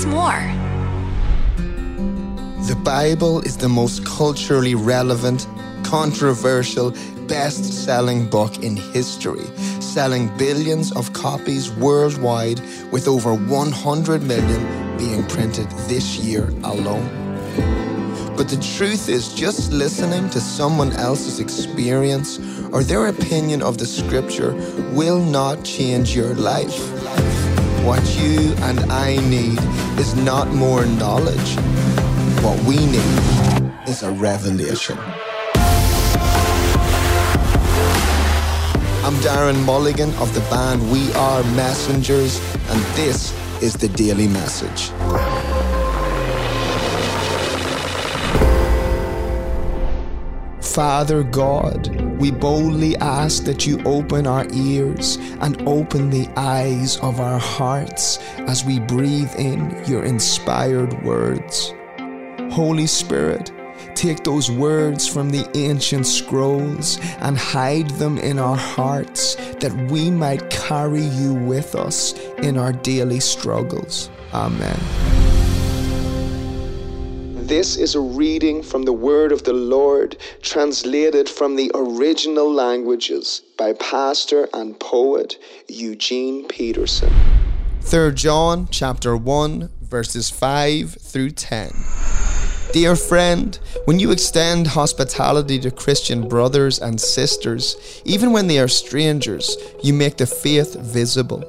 us more. The Bible is the most culturally relevant, controversial, best selling book in history, selling billions of copies worldwide, with over 100 million being printed this year alone. But the truth is, just listening to someone else's experience or their opinion of the scripture will not change your life. What you and I need is not more knowledge. What we need is a revelation. I'm Darren Mulligan of the band We Are Messengers, and this is the Daily Message. Father God, we boldly ask that you open our ears and open the eyes of our hearts as we breathe in your inspired words. Holy Spirit, take those words from the ancient scrolls and hide them in our hearts that we might carry you with us in our daily struggles. Amen. This is a reading from the Word of the Lord, translated from the original languages by pastor and poet Eugene Peterson. 3 John chapter 1 verses 5 through 10. Dear friend, when you extend hospitality to Christian brothers and sisters, even when they are strangers, you make the faith visible.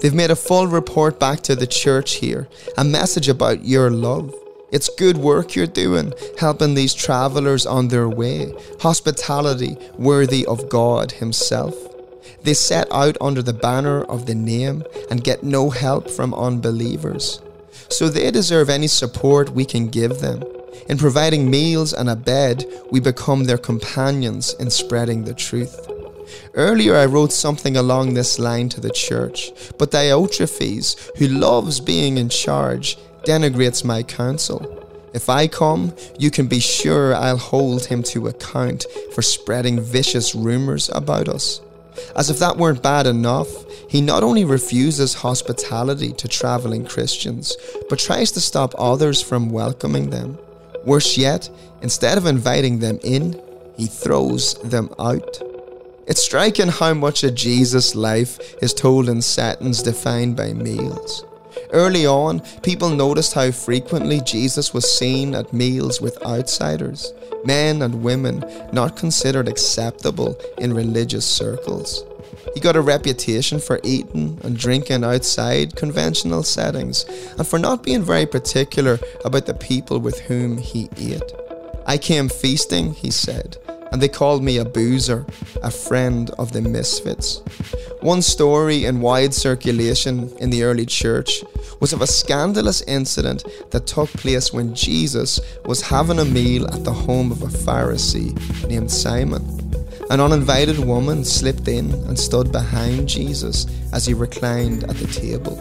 They've made a full report back to the church here, a message about your love. It's good work you're doing, helping these travelers on their way, hospitality worthy of God Himself. They set out under the banner of the name and get no help from unbelievers. So they deserve any support we can give them. In providing meals and a bed, we become their companions in spreading the truth. Earlier, I wrote something along this line to the church, but Diotrephes, who loves being in charge, denigrates my counsel. If I come, you can be sure I'll hold him to account for spreading vicious rumours about us. As if that weren't bad enough, he not only refuses hospitality to travelling Christians, but tries to stop others from welcoming them. Worse yet, instead of inviting them in, he throws them out. It's striking how much of Jesus' life is told in settings defined by meals. Early on, people noticed how frequently Jesus was seen at meals with outsiders, men and women not considered acceptable in religious circles. He got a reputation for eating and drinking outside conventional settings and for not being very particular about the people with whom he ate. I came feasting, he said, and they called me a boozer, a friend of the misfits. One story in wide circulation in the early church was of a scandalous incident that took place when Jesus was having a meal at the home of a Pharisee named Simon. An uninvited woman slipped in and stood behind Jesus as he reclined at the table.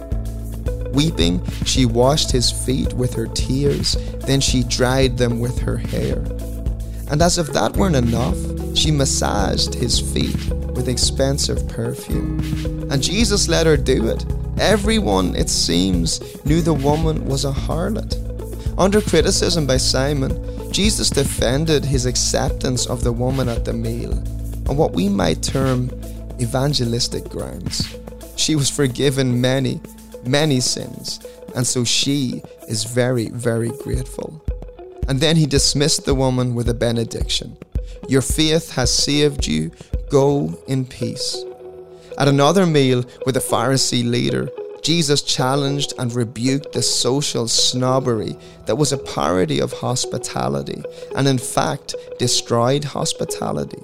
Weeping, she washed his feet with her tears, then she dried them with her hair. And as if that weren't enough, she massaged his feet with expensive perfume. And Jesus let her do it. Everyone, it seems, knew the woman was a harlot. Under criticism by Simon, Jesus defended his acceptance of the woman at the meal on what we might term evangelistic grounds. She was forgiven many, many sins, and so she is very, very grateful. And then he dismissed the woman with a benediction Your faith has saved you, go in peace. At another meal with a Pharisee leader, Jesus challenged and rebuked the social snobbery that was a parody of hospitality and, in fact, destroyed hospitality.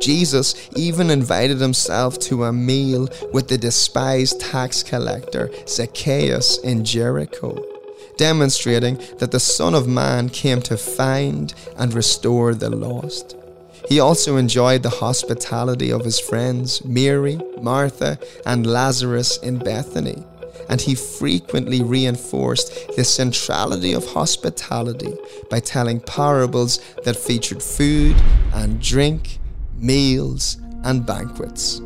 Jesus even invited himself to a meal with the despised tax collector Zacchaeus in Jericho demonstrating that the Son of Man came to find and restore the lost. He also enjoyed the hospitality of his friends Mary, Martha, and Lazarus in Bethany, and he frequently reinforced the centrality of hospitality by telling parables that featured food and drink, meals, and banquets.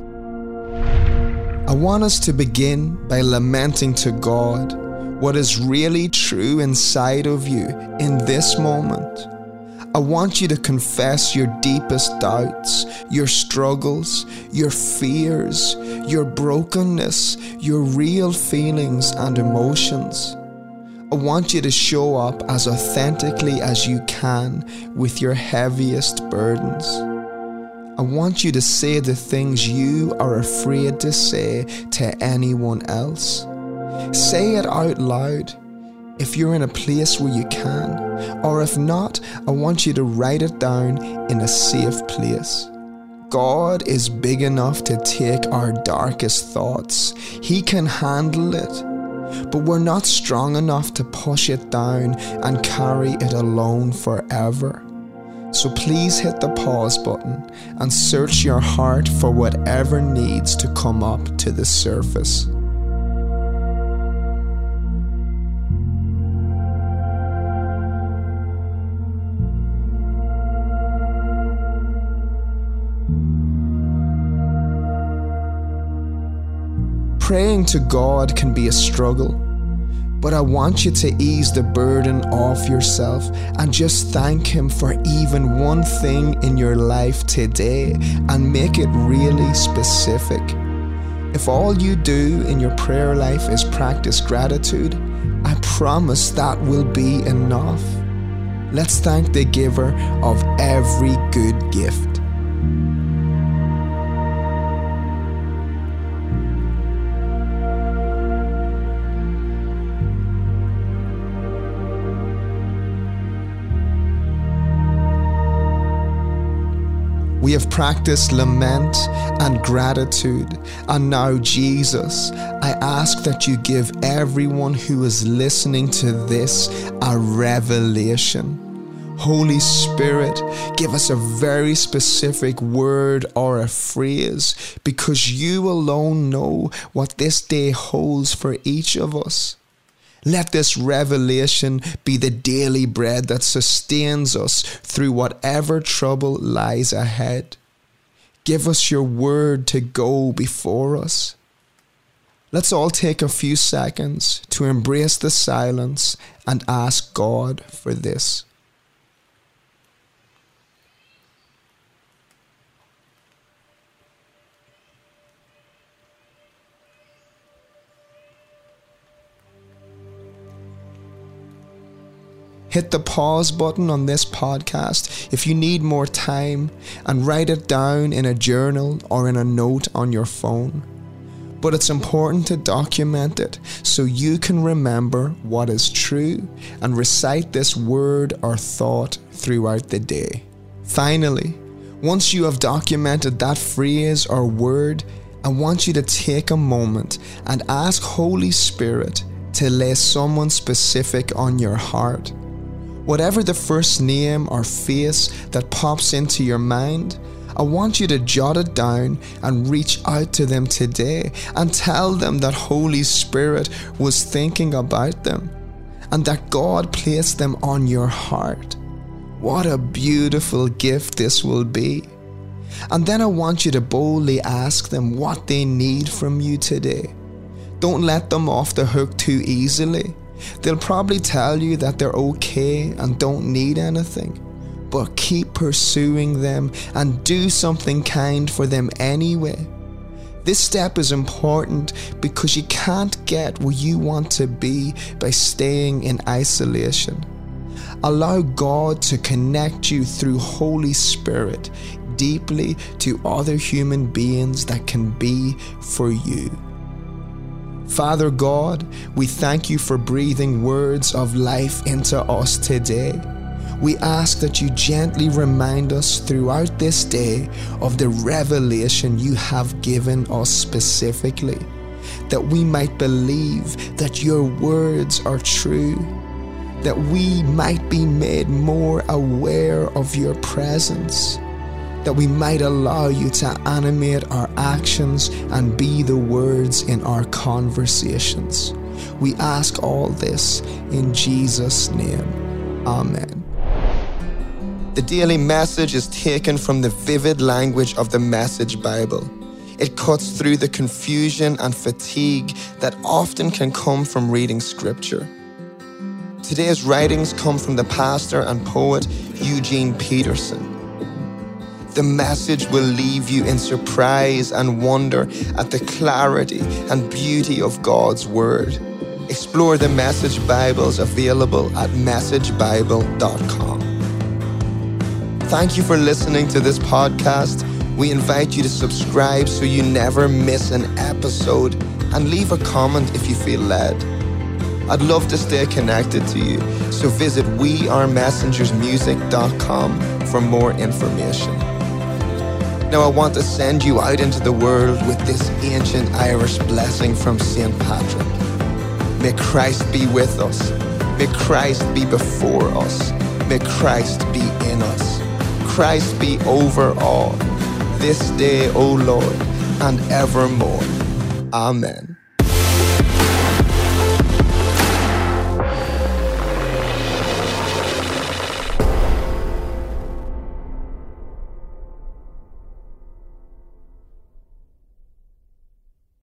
I want us to begin by lamenting to God what is really true inside of you in this moment. I want you to confess your deepest doubts, your struggles, your fears, your brokenness, your real feelings and emotions. I want you to show up as authentically as you can with your heaviest burdens. I want you to say the things you are afraid to say to anyone else. Say it out loud if you're in a place where you can, or if not, I want you to write it down in a safe place. God is big enough to take our darkest thoughts. He can handle it. But we're not strong enough to push it down and carry it alone forever. So please hit the pause button and search your heart for whatever needs to come up to the surface. Praying to God can be a struggle, but I want you to ease the burden off yourself and just thank Him for even one thing in your life today and make it really specific. If all you do in your prayer life is practice gratitude, I promise that will be enough. Let's thank the giver of every good gift. We have practiced lament and gratitude. And now, Jesus, I ask that you give everyone who is listening to this a revelation. Holy Spirit, give us a very specific word or a phrase because you alone know what this day holds for each of us. Let this revelation be the daily bread that sustains us through whatever trouble lies ahead. Give us your word to go before us. Let's all take a few seconds to embrace the silence and ask God for this. Hit the pause button on this podcast if you need more time and write it down in a journal or in a note on your phone. But it's important to document it so you can remember what is true and recite this word or thought throughout the day. Finally, once you have documented that phrase or word, I want you to take a moment and ask Holy Spirit to lay someone specific on your heart Whatever the first name or face that pops into your mind, I want you to jot it down and reach out to them today and tell them that Holy Spirit was thinking about them and that God placed them on your heart. What a beautiful gift this will be. And then I want you to boldly ask them what they need from you today. Don't let them off the hook too easily. They'll probably tell you that they're okay and don't need anything, but keep pursuing them and do something kind for them anyway. This step is important because you can't get where you want to be by staying in isolation. Allow God to connect you through Holy Spirit deeply to other human beings that can be for you. Father God, we thank you for breathing words of life into us today. We ask that you gently remind us throughout this day of the revelation you have given us specifically, that we might believe that your words are true, that we might be made more aware of your presence that we might allow you to animate our actions and be the words in our conversations. We ask all this in Jesus' name. Amen. The daily message is taken from the vivid language of the Message Bible. It cuts through the confusion and fatigue that often can come from reading scripture. Today's writings come from the pastor and poet Eugene Peterson. The message will leave you in surprise and wonder at the clarity and beauty of God's Word. Explore the Message Bibles available at messagebible.com. Thank you for listening to this podcast. We invite you to subscribe so you never miss an episode and leave a comment if you feel led. I'd love to stay connected to you, so visit wearemessengersmusic.com for more information. Now, I want to send you out into the world with this ancient Irish blessing from St. Patrick. May Christ be with us. May Christ be before us. May Christ be in us. Christ be over all. This day, O Lord, and evermore. Amen.